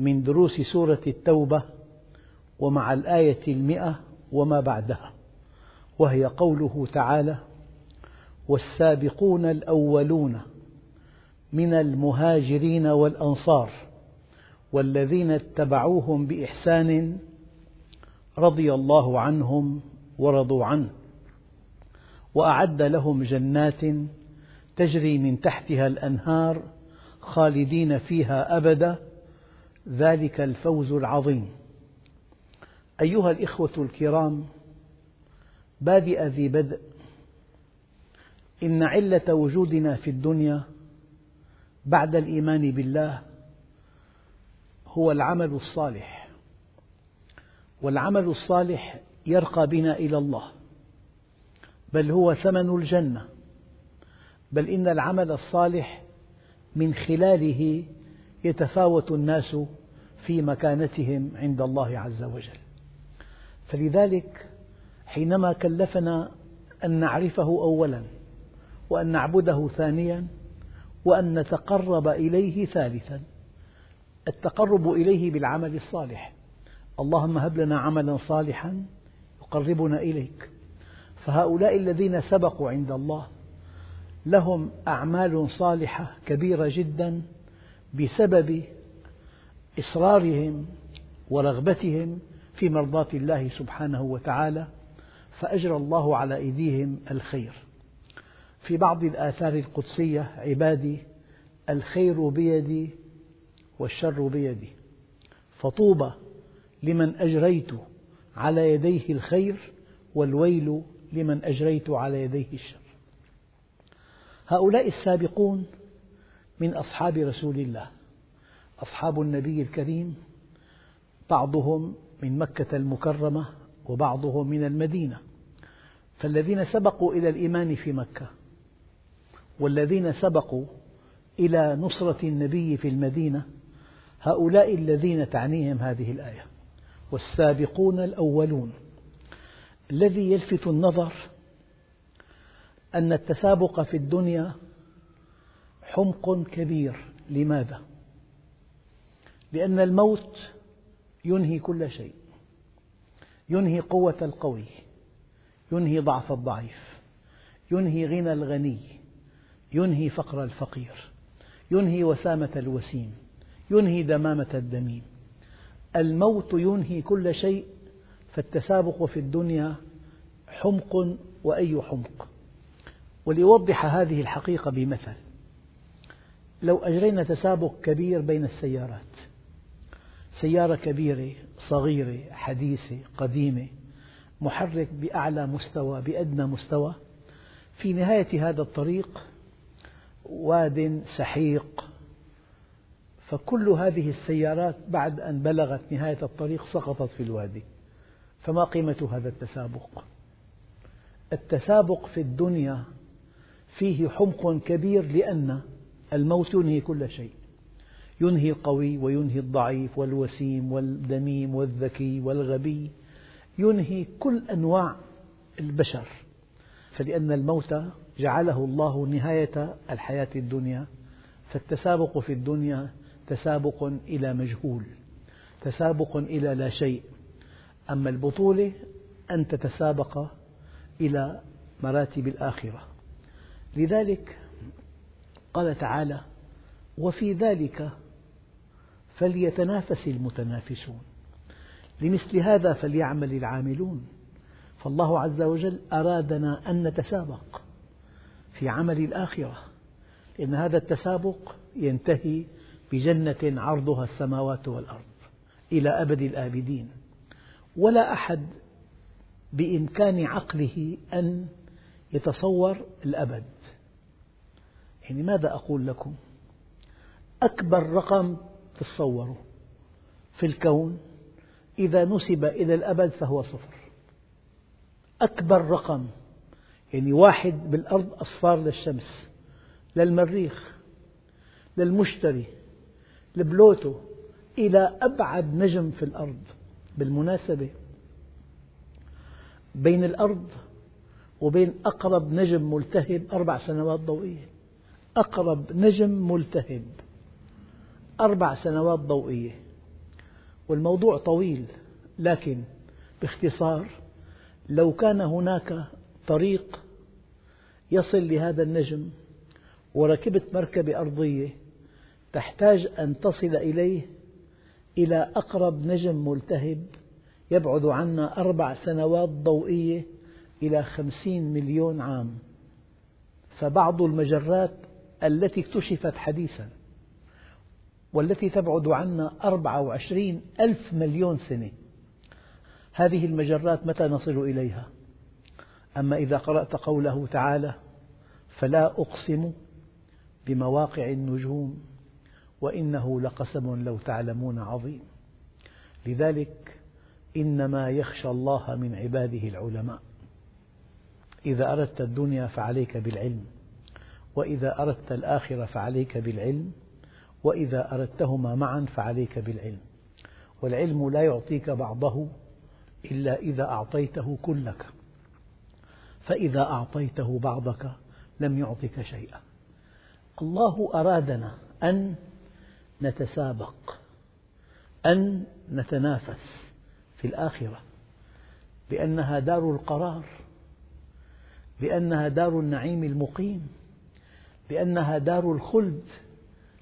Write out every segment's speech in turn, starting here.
من دروس سورة التوبة ومع الآية المئة وما بعدها وهي قوله تعالى والسابقون الأولون من المهاجرين والأنصار والذين اتبعوهم بإحسان رضي الله عنهم ورضوا عنه وأعد لهم جنات تجري من تحتها الأنهار خالدين فيها أبدا ذلك الفوز العظيم. أيها الإخوة الكرام بادئ ذي بدء. إن علة وجودنا في الدنيا بعد الإيمان بالله هو العمل الصالح. والعمل الصالح يرقى بنا إلى الله بل هو ثمن الجنة. بل إن العمل الصالح من خلاله يتفاوت الناس في مكانتهم عند الله عز وجل. فلذلك حينما كلفنا أن نعرفه أولا وأن نعبده ثانيا وأن نتقرب إليه ثالثا التقرب إليه بالعمل الصالح. اللهم هب لنا عملا صالحا يقربنا إليك. فهؤلاء الذين سبقوا عند الله لهم أعمال صالحة كبيرة جدا بسبب إصرارهم ورغبتهم في مرضاة الله سبحانه وتعالى فأجرى الله على أيديهم الخير. في بعض الآثار القدسية عبادي الخير بيدي والشر بيدي. فطوبى لمن أجريت على يديه الخير والويل لمن أجريت على يديه الشر. هؤلاء السابقون من أصحاب رسول الله. أصحاب النبي الكريم بعضهم من مكة المكرمة وبعضهم من المدينة. فالذين سبقوا إلى الإيمان في مكة والذين سبقوا إلى نصرة النبي في المدينة هؤلاء الذين تعنيهم هذه الآية. والسابقون الأولون. الذي يلفت النظر أن التسابق في الدنيا حمق كبير. لماذا؟ لأن الموت ينهي كل شيء. ينهي قوة القوي. ينهي ضعف الضعيف. ينهي غنى الغني. ينهي فقر الفقير. ينهي وسامة الوسيم. ينهي دمامة الدميم. الموت ينهي كل شيء فالتسابق في الدنيا حمق وأي حمق. وليوضح هذه الحقيقة بمثل. لو أجرينا تسابق كبير بين السيارات سيارة كبيرة صغيرة حديثة قديمة محرك بأعلى مستوى بأدنى مستوى في نهاية هذا الطريق واد سحيق فكل هذه السيارات بعد أن بلغت نهاية الطريق سقطت في الوادي فما قيمة هذا التسابق؟ التسابق في الدنيا فيه حمق كبير لأن الموت ينهي كل شيء. ينهي القوي وينهي الضعيف والوسيم والدميم والذكي والغبي. ينهي كل أنواع البشر. فلأن الموت جعله الله نهاية الحياة الدنيا. فالتسابق في الدنيا تسابق إلى مجهول تسابق إلى لا شيء. أما البطولة أن تتسابق إلى مراتب الآخرة. لذلك قال تعالى وفي ذلك فليتنافس المتنافسون. لمثل هذا فليعمل العاملون. فالله عز وجل أرادنا أن نتسابق في عمل الآخرة لأن هذا التسابق ينتهي بجنة عرضها السماوات والأرض إلى أبد الآبدين. ولا أحد بإمكان عقله أن يتصور الأبد. يعني ماذا أقول لكم؟ أكبر رقم تصوروا في الكون إذا نسب إلى الأبد فهو صفر. أكبر رقم يعني واحد بالأرض أصفار للشمس للمريخ للمشتري لبلوتو إلى أبعد نجم في الأرض بالمناسبة. بين الأرض وبين أقرب نجم ملتهب أربع سنوات ضوئية. أقرب نجم ملتهب. أربع سنوات ضوئية. والموضوع طويل لكن باختصار لو كان هناك طريق يصل لهذا النجم وركبت مركبة أرضية تحتاج أن تصل إليه إلى أقرب نجم ملتهب يبعد عنا أربع سنوات ضوئية إلى خمسين مليون عام. فبعض المجرات التي اكتشفت حديثا والتي تبعد عنا أربعة وعشرين ألف مليون سنة. هذه المجرات متى نصل إليها؟ أما إذا قرأت قوله تعالى فلا أقسم بمواقع النجوم وإنه لقسم لو تعلمون عظيم لذلك إنما يخشى الله من عباده العلماء. إذا أردت الدنيا فعليك بالعلم. وإذا أردت الآخرة فعليك بالعلم وإذا أردتهما معا فعليك بالعلم. والعلم لا يعطيك بعضه إلا إذا أعطيته كلك. فإذا أعطيته بعضك لم يعطك شيئا. الله أرادنا أن نتسابق أن نتنافس في الآخرة. لأنها دار القرار لأنها دار النعيم المقيم. لأنها دار الخلد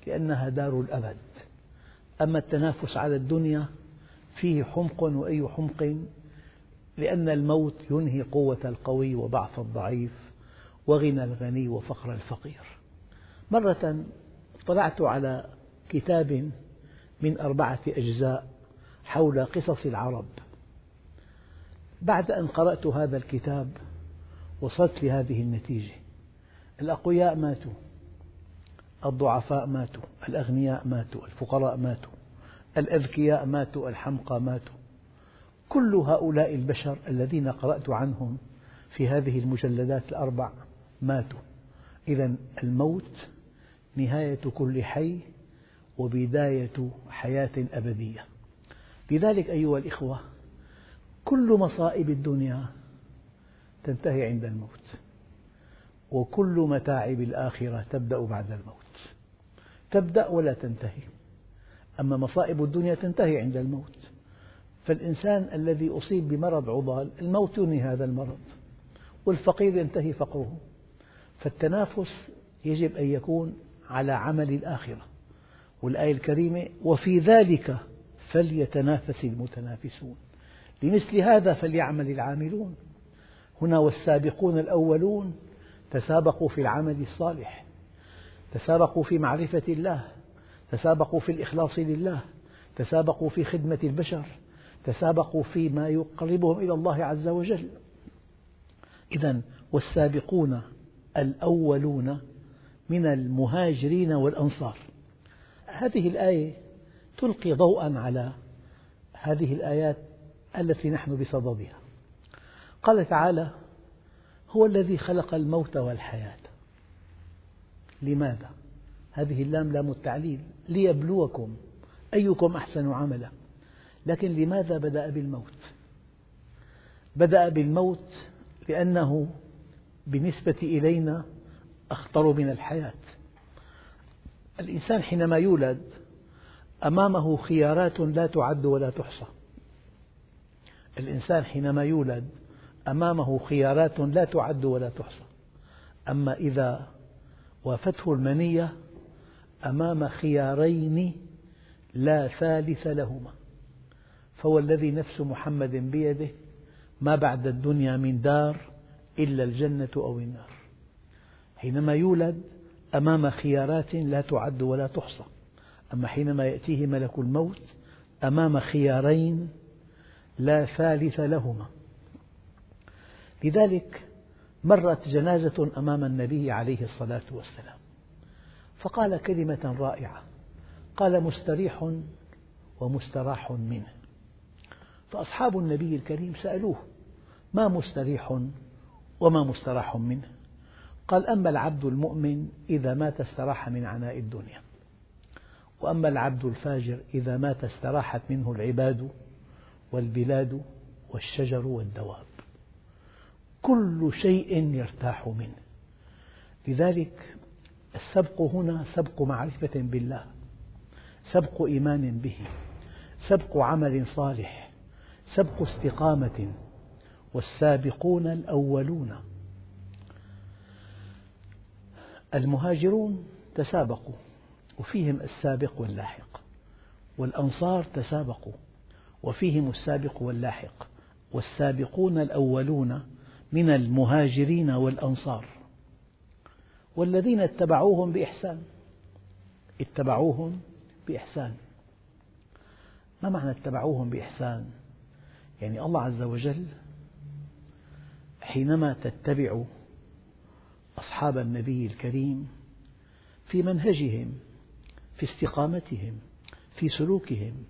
لأنها دار الأبد. أما التنافس على الدنيا فيه حمق وأي حمق؟ لأن الموت ينهي قوة القوي وضعف الضعيف وغنى الغني وفقر الفقير. مرة اطلعت على كتاب من أربعة أجزاء حول قصص العرب. بعد أن قرأت هذا الكتاب وصلت لهذه النتيجة. الأقوياء ماتوا الضعفاء ماتوا الأغنياء ماتوا الفقراء ماتوا الأذكياء ماتوا الحمقى ماتوا. كل هؤلاء البشر الذين قرأت عنهم في هذه المجلدات الأربع ماتوا. إذا الموت نهاية كل حي وبداية حياة أبدية. لذلك أيها الإخوة كل مصائب الدنيا تنتهي عند الموت. وكل متاعب الآخرة تبدأ بعد الموت. تبدأ ولا تنتهي. أما مصائب الدنيا تنتهي عند الموت. فالإنسان الذي أصيب بمرض عضال الموت ينهي هذا المرض والفقير ينتهي فقره. فالتنافس يجب أن يكون على عمل الآخرة. والآية الكريمة وفي ذلك فليتنافس المتنافسون. لمثل هذا فليعمل العاملون. هنا والسابقون الأولون تسابقوا في العمل الصالح تسابقوا في معرفة الله تسابقوا في الإخلاص لله تسابقوا في خدمة البشر تسابقوا فيما يقربهم إلى الله عز وجل. إذا والسابقون الأولون من المهاجرين والأنصار. هذه الآية تلقي ضوءا على هذه الآيات التي نحن بصددها. قال تعالى هو الذي خلق الموت والحياة. لماذا؟ هذه اللام لام التعليل. ليبلوكم أيكم أحسن عملا. لكن لماذا بدأ بالموت؟ بدأ بالموت لأنه بالنسبة إلينا أخطر من الحياة. الإنسان حينما يولد أمامه خيارات لا تعد ولا تحصى. الإنسان حينما يولد أمامه خيارات لا تعد ولا تحصى. أما إذا وافته المنية أمام خيارين لا ثالث لهما. فهو الذي نفس محمد بيده ما بعد الدنيا من دار إلا الجنة أو النار. حينما يولد أمام خيارات لا تعد ولا تحصى. أما حينما يأتيه ملك الموت أمام خيارين لا ثالث لهما. لذلك مرت جنازة أمام النبي عليه الصلاة والسلام. فقال كلمة رائعة قال مستريح ومستراح منه. فأصحاب النبي الكريم سألوه ما مستريح وما مستراح منه؟ قال أما العبد المؤمن إذا مات استراح من عناء الدنيا وأما العبد الفاجر إذا مات استراحت منه العباد والبلاد والشجر والدواب. كل شيء يرتاح منه. لذلك السبق هنا سبق معرفة بالله سبق إيمان به سبق عمل صالح سبق استقامة والسابقون الأولون. المهاجرون تسابقوا وفيهم السابق واللاحق والأنصار تسابقوا وفيهم السابق واللاحق والسابقون الأولون من المهاجرين والأنصار والذين اتبعوهم بإحسان. اتبعوهم بإحسان. ما معنى اتبعوهم بإحسان؟ يعني الله عز وجل حينما تتبع أصحاب النبي الكريم في منهجهم في استقامتهم في سلوكهم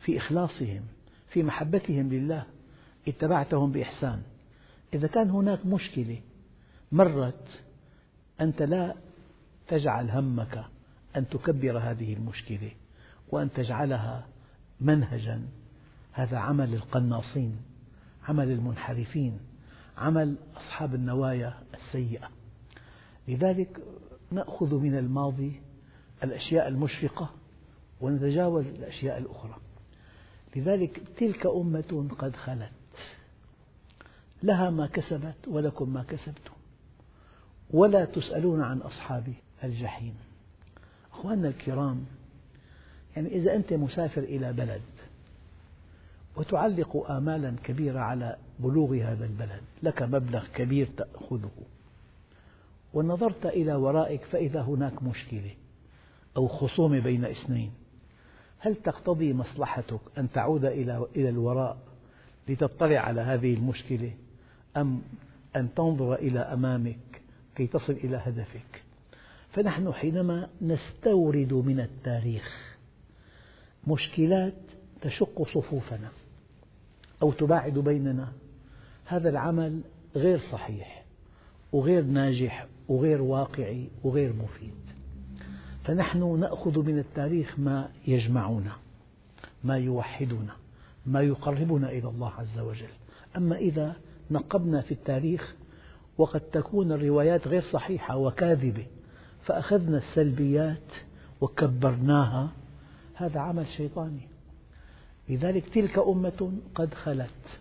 في إخلاصهم في محبتهم لله اتبعتهم بإحسان. إذا كان هناك مشكلة مرت أنت لا تجعل همك أن تكبر هذه المشكلة وأن تجعلها منهجا. هذا عمل القناصين عمل المنحرفين عمل أصحاب النوايا السيئة. لذلك نأخذ من الماضي الأشياء المشفقة ونتجاوز الأشياء الأخرى. لذلك تلك أمة قد خلت. لها ما كسبت ولكم ما كسبتم. ولا تسألون عن أصحاب الجحيم. أخواننا الكرام يعني إذا أنت مسافر إلى بلد وتعلق آمالا كبيرة على بلوغ هذا البلد لك مبلغ كبير تأخذه. ونظرت إلى ورائك فإذا هناك مشكلة أو خصومة بين اثنين هل تقتضي مصلحتك أن تعود إلى الوراء لتطلع على هذه المشكلة؟ أم أن تنظر إلى أمامك كي تصل إلى هدفك. فنحن حينما نستورد من التاريخ مشكلات تشق صفوفنا أو تباعد بيننا هذا العمل غير صحيح وغير ناجح وغير واقعي وغير مفيد. فنحن نأخذ من التاريخ ما يجمعنا ما يوحدنا ما يقربنا إلى الله عز وجل. أما إذا نقبنا في التاريخ وقد تكون الروايات غير صحيحة وكاذبة. فأخذنا السلبيات وكبرناها. هذا عمل شيطاني. لذلك تلك أمة قد خلت.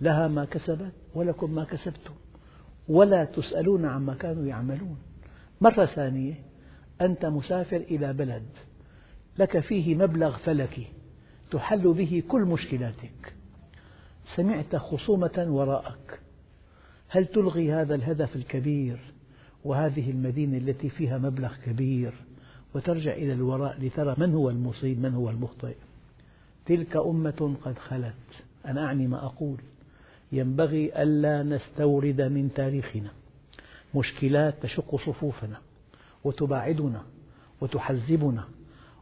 لها ما كسبت ولكم ما كسبتم. ولا تسألون عما كانوا يعملون. مرة ثانية أنت مسافر إلى بلد. لك فيه مبلغ فلكي. تحل به كل مشكلاتك. سمعت خصومة وراءك. هل تلغي هذا الهدف الكبير وهذه المدينة التي فيها مبلغ كبير وترجع إلى الوراء لترى من هو المصيب من هو المخطئ؟ تلك أمة قد خلت. أنا أعني ما أقول. ينبغي ألا نستورد من تاريخنا. مشكلات تشق صفوفنا وتباعدنا وتحزبنا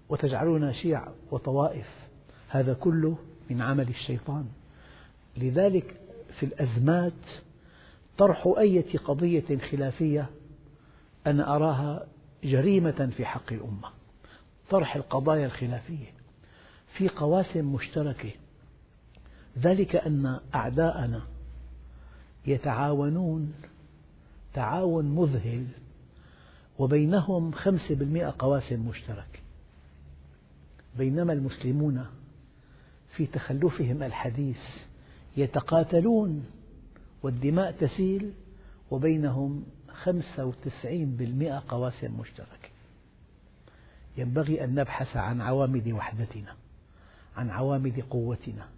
وتجعلنا شيع وطوائف. هذا كله من عمل الشيطان. لذلك في الأزمات طرح أي قضية خلافية أنا أراها جريمة في حق الأمة. طرح القضايا الخلافية في قواسم مشتركة. ذلك أن أعداءنا يتعاونون تعاون مذهل وبينهم خمسة بالمئة قواسم مشتركة بينما المسلمون في تخلفهم الحديث يتقاتلون والدماء تسيل وبينهم خمسة وتسعين بالمئة قواسم مشتركة. ينبغي أن نبحث عن عوامل وحدتنا عن عوامل قوتنا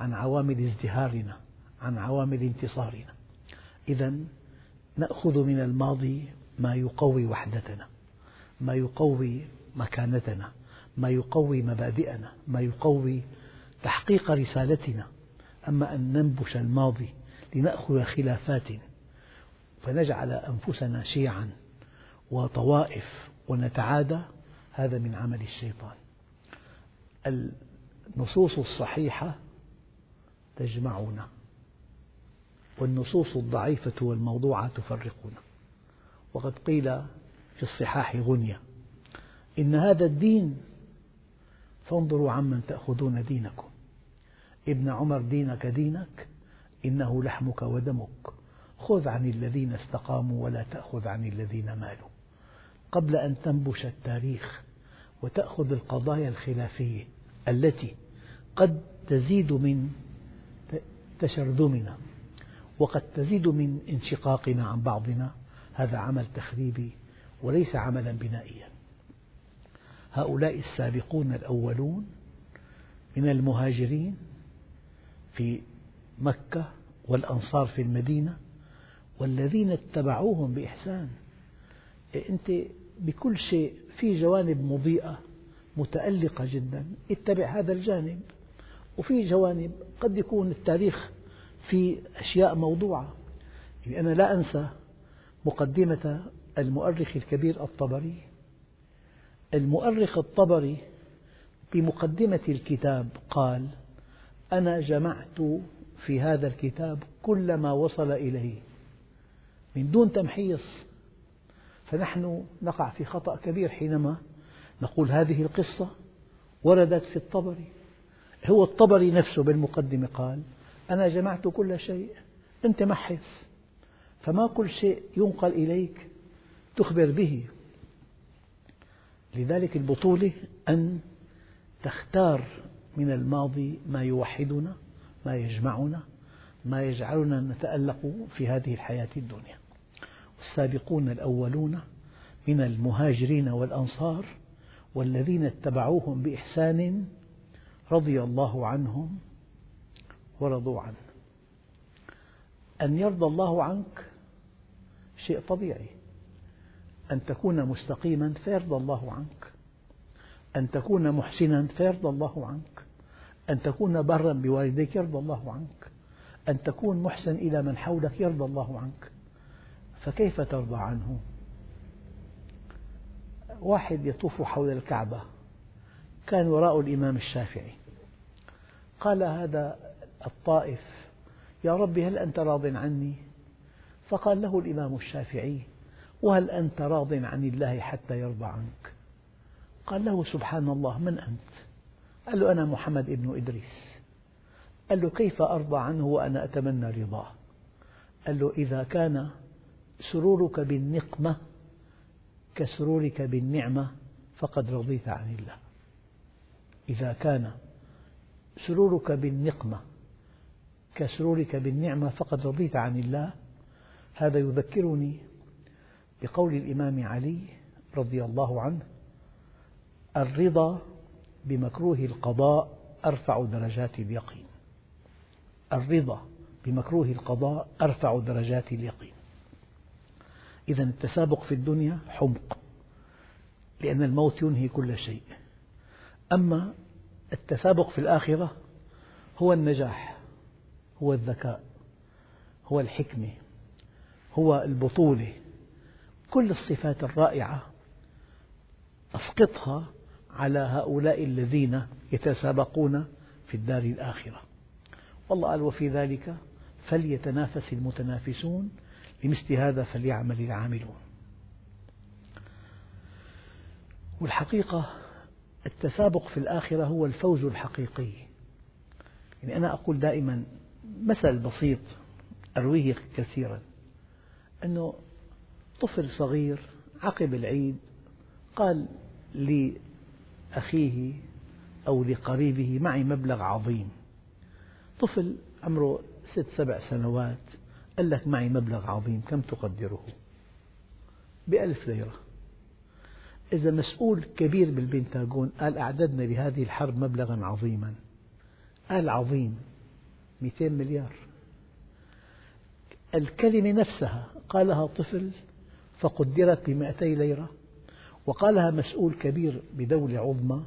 عن عوامل ازدهارنا عن عوامل انتصارنا. إذا نأخذ من الماضي ما يقوي وحدتنا ما يقوي مكانتنا ما يقوي مبادئنا ما يقوي تحقيق رسالتنا أما أن ننبش الماضي لنأخذ خلافات فنجعل أنفسنا شيعا وطوائف ونتعادى هذا من عمل الشيطان. النصوص الصحيحة تجمعنا والنصوص الضعيفة والموضوعة تفرقنا. وقد قيل في الصحاح غنية إن هذا الدين فانظروا عمن تأخذون دينكم. ابن عمر دينك دينك إنه لحمك ودمك. خذ عن الذين استقاموا ولا تأخذ عن الذين مالوا. قبل أن تنبش التاريخ وتأخذ القضايا الخلافية التي قد تزيد من تشرذمنا وقد تزيد من انشقاقنا عن بعضنا هذا عمل تخريبي وليس عملا بنائيا. هؤلاء السابقون الأولون من المهاجرين في مكة والأنصار في المدينة والذين اتبعوهم بإحسان. أنت بكل شيء في جوانب مضيئة متألقة جدا. اتبع هذا الجانب. وفي جوانب قد يكون التاريخ في أشياء موضوعة. يعني أنا لا أنسى مقدمة المؤرخ الكبير الطبري. المؤرخ الطبري بمقدمة الكتاب قال أنا جمعت في هذا الكتاب كل ما وصل إليه من دون تمحيص. فنحن نقع في خطأ كبير حينما نقول هذه القصة وردت في الطبري هو الطبري نفسه بالمقدمة قال أنا جمعت كل شيء أنت محص. فما كل شيء ينقل إليك تخبر به. لذلك البطولة أن تختار من الماضي ما يوحدنا ما يجمعنا ما يجعلنا نتألق في هذه الحياة الدنيا. والسابقون الأولون من المهاجرين والأنصار والذين اتبعوهم بإحسان رضي الله عنهم ورضوا عنه. أن يرضى الله عنك شيء طبيعي. أن تكون مستقيما فيرضى الله عنك. أن تكون محسنا فيرضى الله عنك. أن تكون برا بوالديك يرضى الله عنك. أن تكون محسن إلى من حولك يرضى الله عنك. فكيف ترضى عنه؟ واحد يطوف حول الكعبة. كان وراء الإمام الشافعي. قال هذا الطائف يا رب هل أنت راض عني؟ فقال له الإمام الشافعي وهل أنت راض عن الله حتى يرضى عنك؟ قال له سبحان الله من أنت؟ قال له أنا محمد ابن إدريس. قال له كيف أرضى عنه وأنا أتمنى رضاه؟ قال له إذا كان سرورك بالنقمة كسرورك بالنعمة فقد رضيت عن الله. إذا كان سرورك بالنقمة كسرورك بالنعمة فقد رضيت عن الله هذا يذكرني بقول الإمام علي رضي الله عنه الرضا بمكروه القضاء أرفع درجات اليقين. الرضا بمكروه القضاء أرفع درجات اليقين. إذا التسابق في الدنيا حمق لأن الموت ينهي كل شيء. أما التسابق في الآخرة هو النجاح هو الذكاء هو الحكمة هو البطولة. كل الصفات الرائعة أسقطها على هؤلاء الذين يتسابقون في الدار الآخرة. والله قال وفي ذلك فليتنافس المتنافسون لمثل هذا فليعمل العاملون. والحقيقة التسابق في الآخرة هو الفوز الحقيقي. يعني أنا أقول دائما مثل بسيط أرويه كثيرا أنه طفل صغير عقب العيد قال لأخيه أو لقريبه معي مبلغ عظيم. طفل عمره ست سبع سنوات قال لك معي مبلغ عظيم كم تقدره؟ بألف ليرة. إذا مسؤول كبير بالبنتاغون قال أعددنا لهذه الحرب مبلغا عظيما. قال عظيم 200 مليار. الكلمة نفسها قالها طفل فقدرت بمئتي ليرة. وقالها مسؤول كبير بدولة عظمى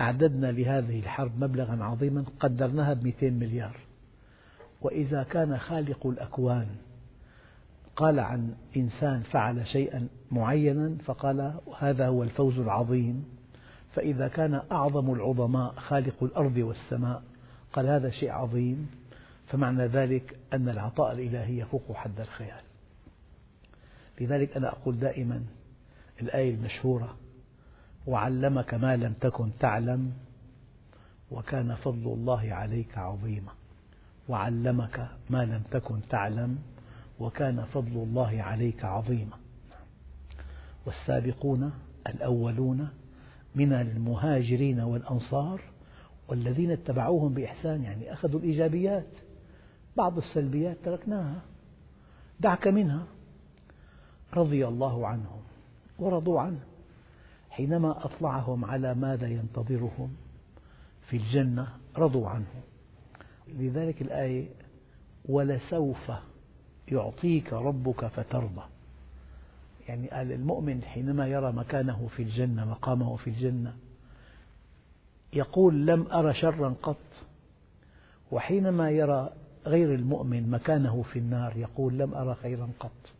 أعددنا لهذه الحرب مبلغا عظيما قدرناها بمئتين مليار. وإذا كان خالق الأكوان قال عن إنسان فعل شيئا معينا فقال هذا هو الفوز العظيم. فإذا كان أعظم العظماء خالق الأرض والسماء قال هذا شيء عظيم. فمعنى ذلك أن العطاء الإلهي يفوق حد الخيال. لذلك أنا أقول دائما الآية المشهورة وعلمك ما لم تكن تعلم وكان فضل الله عليك عظيما. وعلمك ما لم تكن تعلم وكان فضل الله عليك عظيما. والسابقون الأولون من المهاجرين والأنصار والذين اتبعوهم بإحسان يعني أخذوا الإيجابيات. بعض السلبيات تركناها. دعك منها. رضي الله عنهم. ورضوا عنه. حينما أطلعهم على ماذا ينتظرهم في الجنة رضوا عنه. لذلك الآية ولسوف يعطيك ربك فترضى. يعني قال المؤمن حينما يرى مكانه في الجنة مقامه في الجنة يقول لم أر شرا قط. وحينما يرى غير المؤمن مكانه في النار يقول لم أر خيرا قط.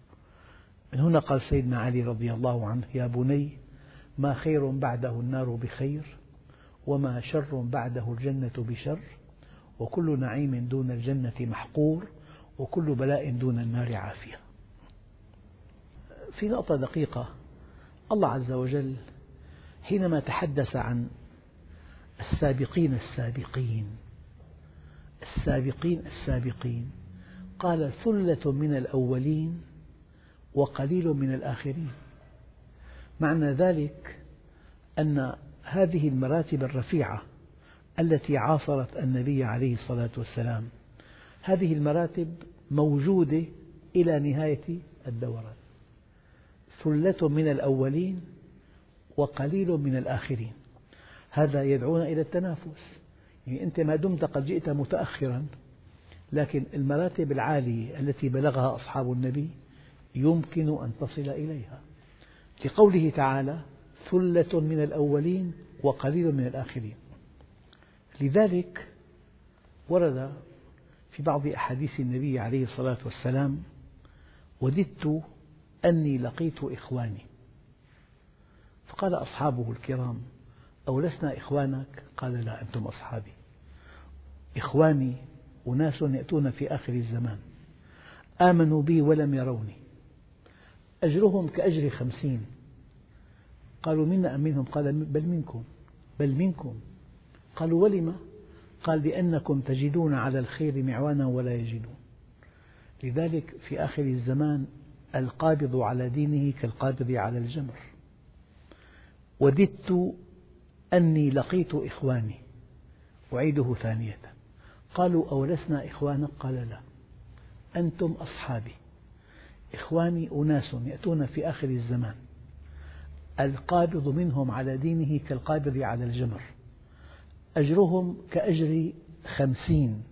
من هنا قال سيدنا علي رضي الله عنه يا بني ما خير بعده النار بخير وما شر بعده الجنة بشر وكل نعيم دون الجنة محقور وكل بلاء دون النار عافية. في نقطة دقيقة الله عز وجل حينما تحدث عن السابقين السابقين السابقين السابقين قال ثلة من الأولين وقليل من الآخرين. معنى ذلك أن هذه المراتب الرفيعة التي عاصرت النبي عليه الصلاة والسلام هذه المراتب موجودة إلى نهاية الدوران. ثلة من الأولين وقليل من الآخرين. هذا يدعونا إلى التنافس. يعني أنت ما دمت قد جئت متأخرا لكن المراتب العالية التي بلغها أصحاب النبي يمكن أن تصل إليها. لقوله تعالى ثلة من الأولين وقليل من الآخرين. لذلك ورد في بعض أحاديث النبي عليه الصلاة والسلام وددت أني لقيت إخواني. فقال أصحابه الكرام أو لسنا إخوانك؟ قال لا أنتم أصحابي. إخواني أناس يأتون في آخر الزمان. آمنوا بي ولم يروني. أجرهم كأجر خمسين. قالوا منا أم منهم؟ قال بل منكم بل منكم. قالوا ولم؟ قال لأنكم تجدون على الخير معوانا ولا يجدون. لذلك في آخر الزمان القابض على دينه كالقابض على الجمر. وددت أني لقيت إخواني. أعيده ثانية. قالوا أولسنا إخوانك قال لا. أنتم أصحابي. إخواني أناس يأتون في آخر الزمان. القابض منهم على دينه كالقابض على الجمر. أجرهم كأجر خمسين.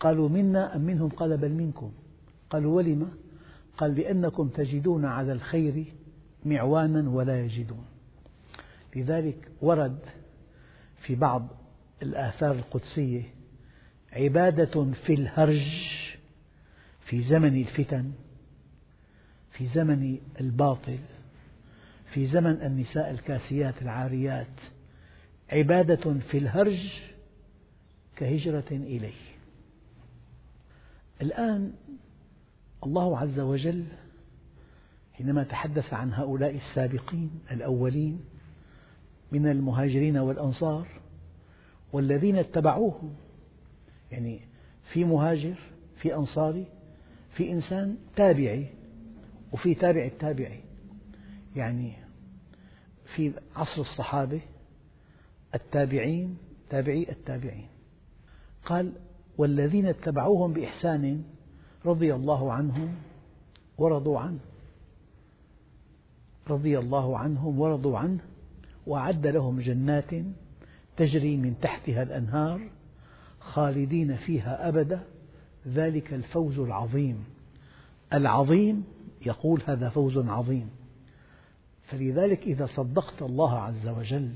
قالوا منا أم منهم؟ قال بل منكم. قالوا ولم؟ قال لأنكم تجدون على الخير معوانا ولا يجدون. لذلك ورد في بعض الآثار القدسية عبادة في الهرج في زمن الفتن في زمن الباطل في زمن النساء الكاسيات العاريات عبادة في الهرج كهجرة إليه. الآن الله عز وجل حينما تحدث عن هؤلاء السابقين الأولين من المهاجرين والأنصار والذين اتبعوهم يعني في مهاجر في أنصاري في إنسان تابعي وفي تابع التابعي. يعني في عصر الصحابة التابعين تابعي التابعين. قال والذين اتبعوهم بإحسان رضي الله عنهم ورضوا عنه. رضي الله عنهم ورضوا عنه وأعد لهم جنات تجري من تحتها الأنهار خالدين فيها أبدا. ذلك الفوز العظيم. العظيم يقول هذا فوز عظيم. فلذلك إذا صدقت الله عز وجل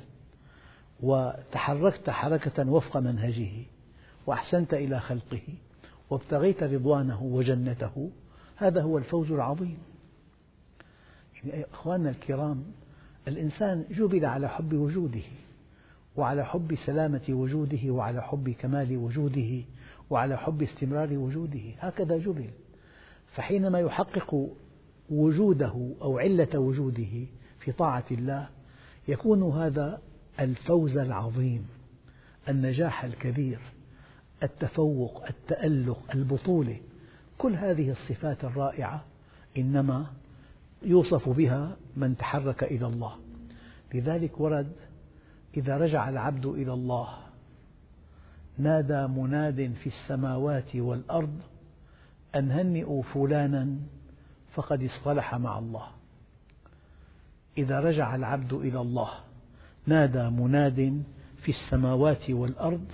وتحركت حركة وفق منهجه وأحسنت إلى خلقه وابتغيت رضوانه وجنته هذا هو الفوز العظيم. يعني أخواننا الكرام الإنسان جبل على حب وجوده وعلى حب سلامة وجوده وعلى حب كمال وجوده وعلى حب استمرار وجوده هكذا جبل. فحينما يحقق وجوده أو علة وجوده في طاعة الله يكون هذا الفوز العظيم النجاح الكبير التفوق التألق البطولة كل هذه الصفات الرائعة إنما يوصف بها من تحرك إلى الله. لذلك ورد إذا رجع العبد إلى الله نادى مناد في السماوات والأرض أن هنئوا فلانا فقد اصطلح مع الله. إذا رجع العبد إلى الله نادى مناد في السماوات والأرض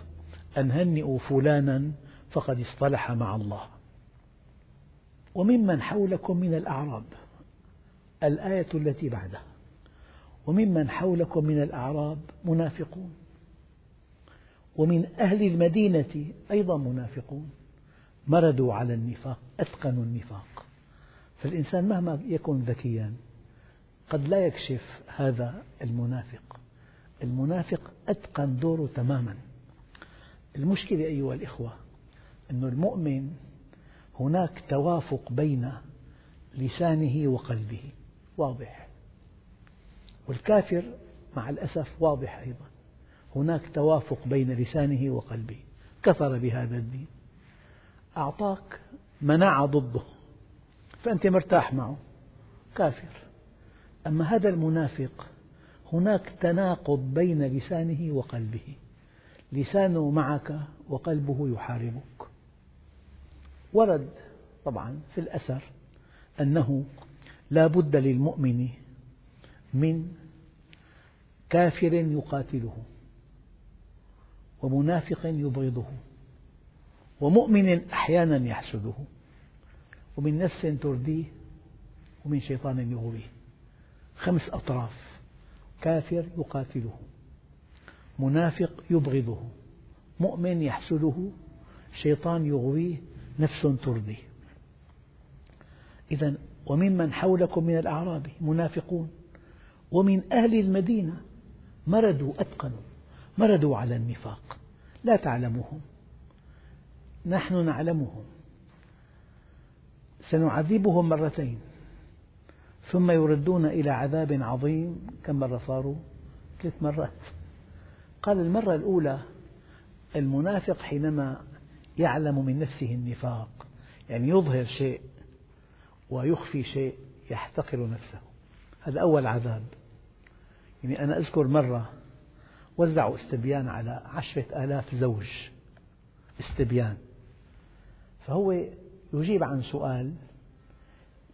أن هنئوا فلانا فقد اصطلح مع الله. وممن حولكم من الأعراب الآية التي بعدها وممن حولكم من الأعراب منافقون. ومن أهل المدينة أيضا منافقون. مردوا على النفاق أتقنوا النفاق. فالإنسان مهما يكن ذكيا قد لا يكشف هذا المنافق. المنافق أتقن دوره تماما. المشكلة أيها الإخوة أن المؤمن هناك توافق بين لسانه وقلبه. واضح. والكافر مع الأسف واضح أيضا. هناك توافق بين لسانه وقلبه. كفر بهذا الدين. أعطاك مناعة ضده. فأنت مرتاح معه. كافر. أما هذا المنافق هناك تناقض بين لسانه وقلبه. لسانه معك وقلبه يحاربك. ورد طبعا في الأثر أنه لا بد للمؤمن من كافر يقاتله ومنافق يبغضه ومؤمن أحيانا يحسده. ومن نفس ترديه ومن شيطان يغويه. خمس أطراف. كافر يقاتله. منافق يبغضه. مؤمن يحسده. شيطان يغويه. نفس ترضيه إذا وممن حولكم من الأعراب منافقون. ومن أهل المدينة مردوا أتقنوا. مردوا على النفاق. لا تعلمهم. نحن نعلمهم. سنعذبهم مرتين. ثم يردون إلى عذاب عظيم. كم مرة صاروا؟ ثلاث مرات. قال المرة الأولى المنافق حينما يعلم من نفسه النفاق يعني يظهر شيء ويخفي شيء يحتقر نفسه. هذا أول عذاب. يعني أنا أذكر مرة وزعوا استبيان على عشرة آلاف زوج. استبيان. فهو يجيب عن سؤال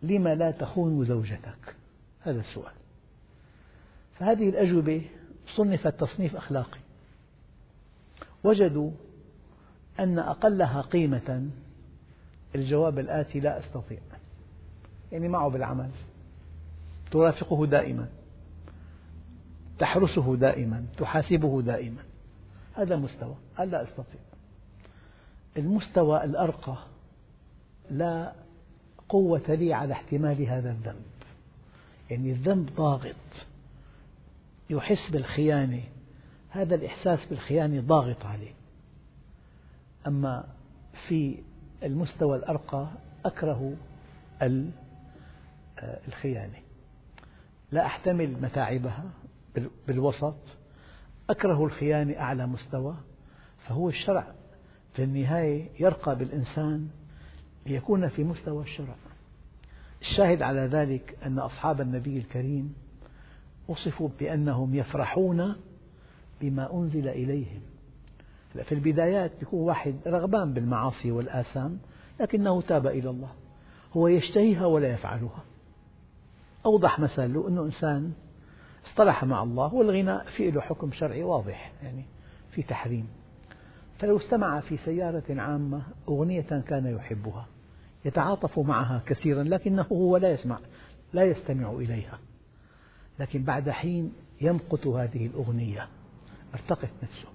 لما لا تخون زوجتك؟ هذا السؤال. فهذه الأجوبة صنفت تصنيف أخلاقي. وجدوا أن أقلها قيمة. الجواب الآتي لا أستطيع. يعني معه بالعمل. ترافقه دائما. تحرسه دائما. تحاسبه دائما. هذا مستوى. قال لا أستطيع. المستوى الأرقى لا قوة لي على احتمال هذا الذنب. يعني الذنب ضاغط. يحس بالخيانة. هذا الإحساس بالخيانة ضاغط عليه. أما في المستوى الأرقى أكره الخيانة. لا أحتمل متاعبها بالوسط. أكره الخيانة أعلى مستوى. فهو الشرع في النهاية يرقى بالإنسان ليكون في مستوى الشرع. الشاهد على ذلك أن أصحاب النبي الكريم وصفوا بأنهم يفرحون بما أنزل إليهم. في البدايات يكون واحد رغبان بالمعاصي والآثام لكنه تاب إلى الله. هو يشتهيها ولا يفعلها. أوضح مثل أنه إنسان اصطلح مع الله والغناء في له حكم شرعي واضح يعني في تحريم. فلو استمع في سيارة عامة أغنية كان يحبها. يتعاطف معها كثيرا لكنه هو لا يسمع لا يستمع إليها. لكن بعد حين يمقت هذه الأغنية ارتقت نفسه.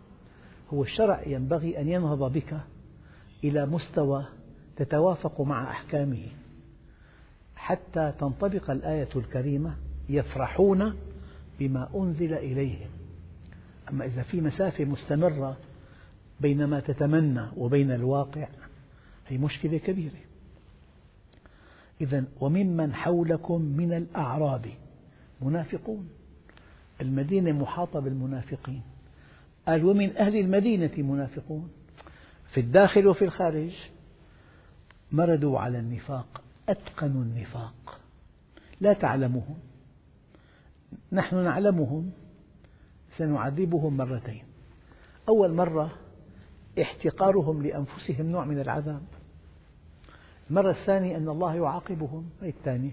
هو الشرع ينبغي أن ينهض بك إلى مستوى تتوافق مع أحكامه. حتى تنطبق الآية الكريمة يفرحون بما أنزل إليهم. أما إذا في مسافة مستمرة بين ما تتمنى وبين الواقع هي مشكلة كبيرة. إذا وممن حولكم من الأعراب منافقون. المدينة محاطة بالمنافقين. قال ومن أهل المدينة منافقون. في الداخل وفي الخارج مردوا على النفاق أتقنوا النفاق. لا تعلمهم. نحن نعلمهم. سنعذبهم مرتين. أول مرة احتقارهم لأنفسهم نوع من العذاب. المرة الثانية أن الله يعاقبهم هي الثانية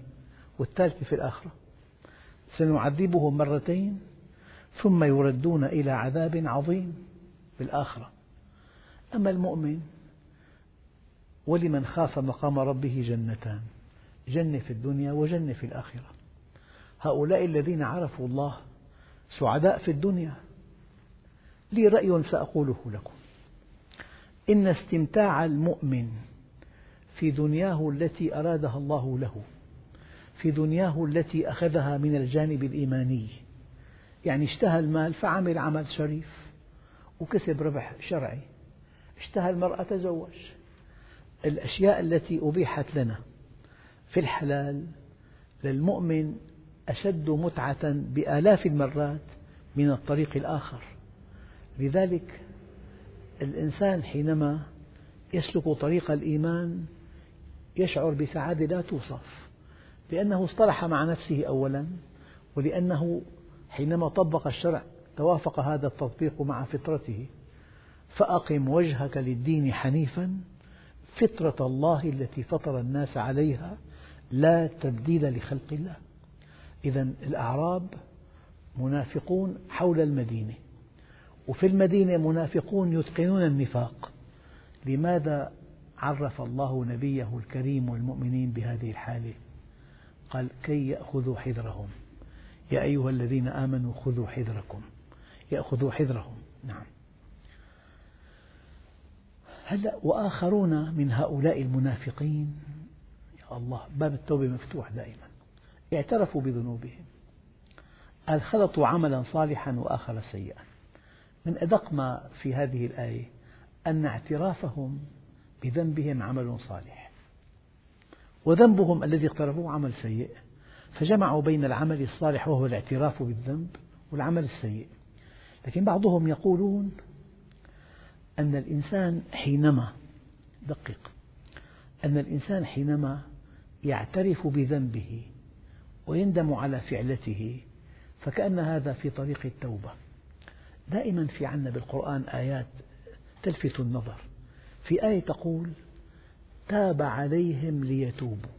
والثالثة في الآخرة. سنعذبهم مرتين ثم يردون إلى عذاب عظيم في الآخرة. أما المؤمن ولمن خاف مقام ربه جنتان جنة في الدنيا وجنة في الآخرة. هؤلاء الذين عرفوا الله سعداء في الدنيا. لي رأي سأقوله لكم. إن استمتاع المؤمن في دنياه التي أرادها الله له في دنياه التي أخذها من الجانب الإيماني. يعني اشتهى المال فعمل عمل شريف وكسب ربح شرعي. اشتهى المرأة تزوج. الأشياء التي أبيحت لنا في الحلال للمؤمن أشد متعة بآلاف المرات من الطريق الآخر. لذلك الإنسان حينما يسلك طريق الإيمان يشعر بسعادة لا توصف لأنه اصطلح مع نفسه أولا ولأنه حينما طبق الشرع توافق هذا التطبيق مع فطرته فأقم وجهك للدين حنيفا فطرة الله التي فطر الناس عليها لا تبديل لخلق الله. إذا الأعراب منافقون حول المدينة وفي المدينة منافقون يتقنون النفاق. لماذا عرف الله نبيه الكريم والمؤمنين بهذه الحالة. قال كي يأخذوا حذرهم. يا أيها الذين آمنوا خذوا حذركم. يأخذوا حذرهم. نعم. هلأ وآخرون من هؤلاء المنافقين يا الله باب التوبة مفتوح دائما. اعترفوا بذنوبهم. قال خلطوا عملا صالحا وآخر سيئا. من أدق ما في هذه الآية أن اعترافهم بذنبهم عمل صالح. وذنبهم الذي اقترفوه عمل سيء فجمعوا بين العمل الصالح وهو الاعتراف بالذنب والعمل السيء. لكن بعضهم يقولون أن الإنسان حينما دقق أن الإنسان حينما يعترف بذنبه ويندم على فعلته فكأن هذا في طريق التوبة. دائما في عنا بالقرآن آيات تلفت النظر. في آية تقول تاب عليهم ليتوبوا.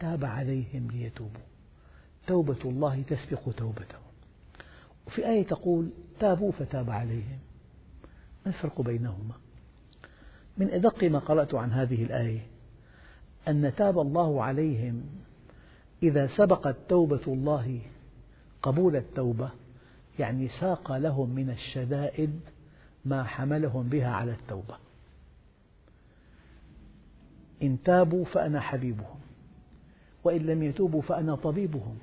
تاب عليهم ليتوبوا. توبة الله تسبق توبتهم. وفي آية تقول تابوا فتاب عليهم. ما الفرق بينهما؟ من أدق ما قرأت عن هذه الآية أن تاب الله عليهم إذا سبقت توبة الله قبول التوبة يعني ساق لهم من الشدائد ما حملهم بها على التوبة. إن تابوا فأنا حبيبهم وإن لم يتوبوا فأنا طبيبهم.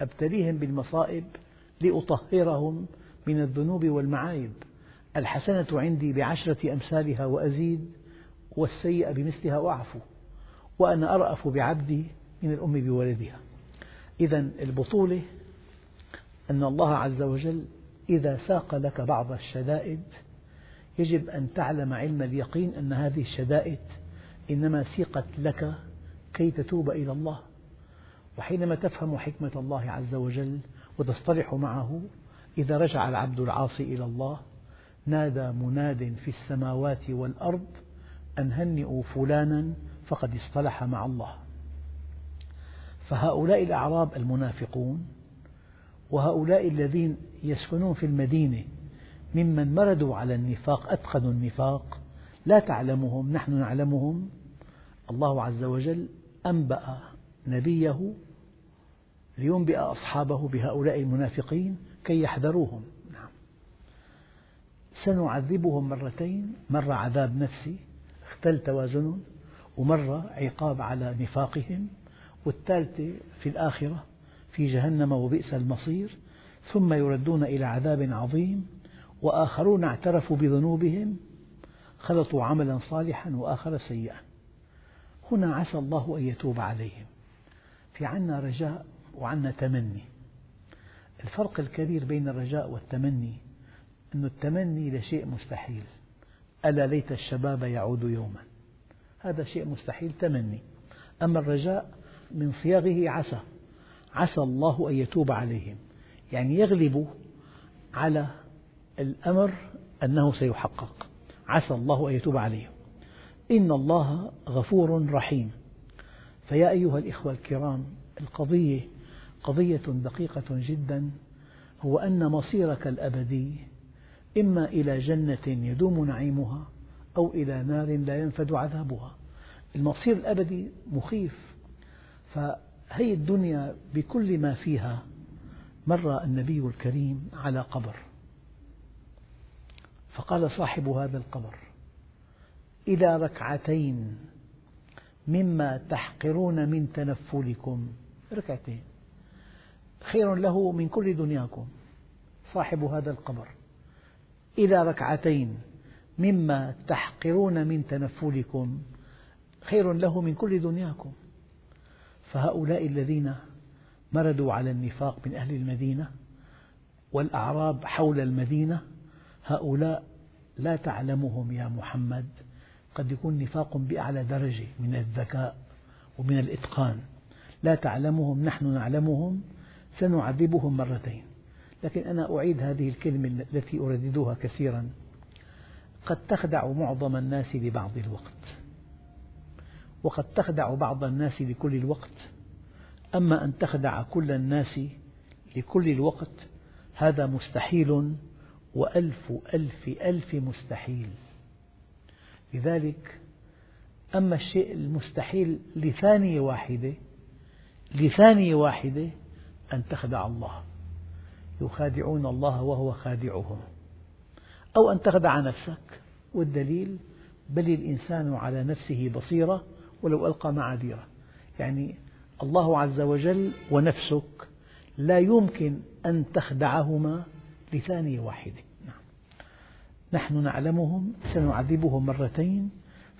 أبتليهم بالمصائب لأطهرهم من الذنوب والمعايب. الحسنة عندي بعشرة أمثالها وأزيد والسيئة بمثلها وأعفو. وأنا أرأف بعبدي من الأم بولدها. إذا البطولة أن الله عز وجل إذا ساق لك بعض الشدائد يجب أن تعلم علم اليقين أن هذه الشدائد إنما سيقت لك كي تتوب إلى الله. وحينما تفهم حكمة الله عز وجل وتصطلح معه إذا رجع العبد العاصي إلى الله نادى مناد في السماوات والأرض أن هنئوا فلانا فقد اصطلح مع الله. فهؤلاء الأعراب المنافقون وهؤلاء الذين يسكنون في المدينة ممن مردوا على النفاق أتقنوا النفاق لا تعلمهم نحن نعلمهم الله عز وجل أنبأ نبيه لينبئ أصحابه بهؤلاء المنافقين كي يحذروهم نعم. سنعذبهم مرتين مرة عذاب نفسي اختل توازنهم ومرة عقاب على نفاقهم والثالثة في الآخرة في جهنم وبئس المصير ثم يردون إلى عذاب عظيم وآخرون اعترفوا بذنوبهم خلطوا عملا صالحا وآخر سيئا. هنا عسى الله أن يتوب عليهم. في عنا رجاء وعنا تمني. الفرق الكبير بين الرجاء والتمني أن التمني لشيء مستحيل. ألا ليت الشباب يعود يوما. هذا شيء مستحيل تمني. أما الرجاء من صياغه عسى. عسى الله أن يتوب عليهم. يعني يغلب على الأمر أنه سيحقق. عسى الله أن يتوب عليهم. إن الله غفور رحيم. فيا أيها الإخوة الكرام القضية قضية دقيقة جدا. هو أن مصيرك الأبدي إما إلى جنة يدوم نعيمها أو إلى نار لا ينفد عذابها. المصير الأبدي مخيف. فهي الدنيا بكل ما فيها مر النبي الكريم على قبر. فقال صاحب هذا القبر إلى ركعتين مما تحقرون من تنفلكم. ركعتين. خير له من كل دنياكم. صاحب هذا القبر. إلى ركعتين مما تحقرون من تنفلكم. خير له من كل دنياكم. فهؤلاء الذين مردوا على النفاق من أهل المدينة والأعراب حول المدينة هؤلاء لا تعلمهم يا محمد. قد يكون نفاق بأعلى درجة من الذكاء ومن الإتقان. لا تعلمهم نحن نعلمهم سنعذبهم مرتين. لكن أنا أعيد هذه الكلمة التي أرددها كثيرا. قد تخدع معظم الناس لبعض الوقت. وقد تخدع بعض الناس لكل الوقت. أما أن تخدع كل الناس لكل الوقت هذا مستحيل وألف ألف ألف مستحيل. لذلك أما الشيء المستحيل لثانية واحدة لثانية واحدة أن تخدع الله. يخادعون الله وهو خادعهم. أو أن تخدع نفسك. والدليل بل الإنسان على نفسه بصيرة ولو ألقى معاذيره. يعني الله عز وجل ونفسك لا يمكن أن تخدعهما لثانية واحدة نعم. نحن نعلمهم سنعذبهم مرتين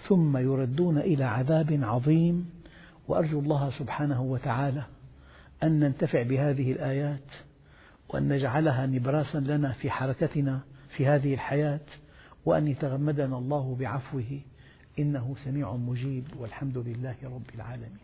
ثم يردون إلى عذاب عظيم. وأرجو الله سبحانه وتعالى أن ننتفع بهذه الآيات وأن نجعلها نبراسا لنا في حركتنا في هذه الحياة وأن يتغمدنا الله بعفوه. إنه سميع مجيب والحمد لله رب العالمين.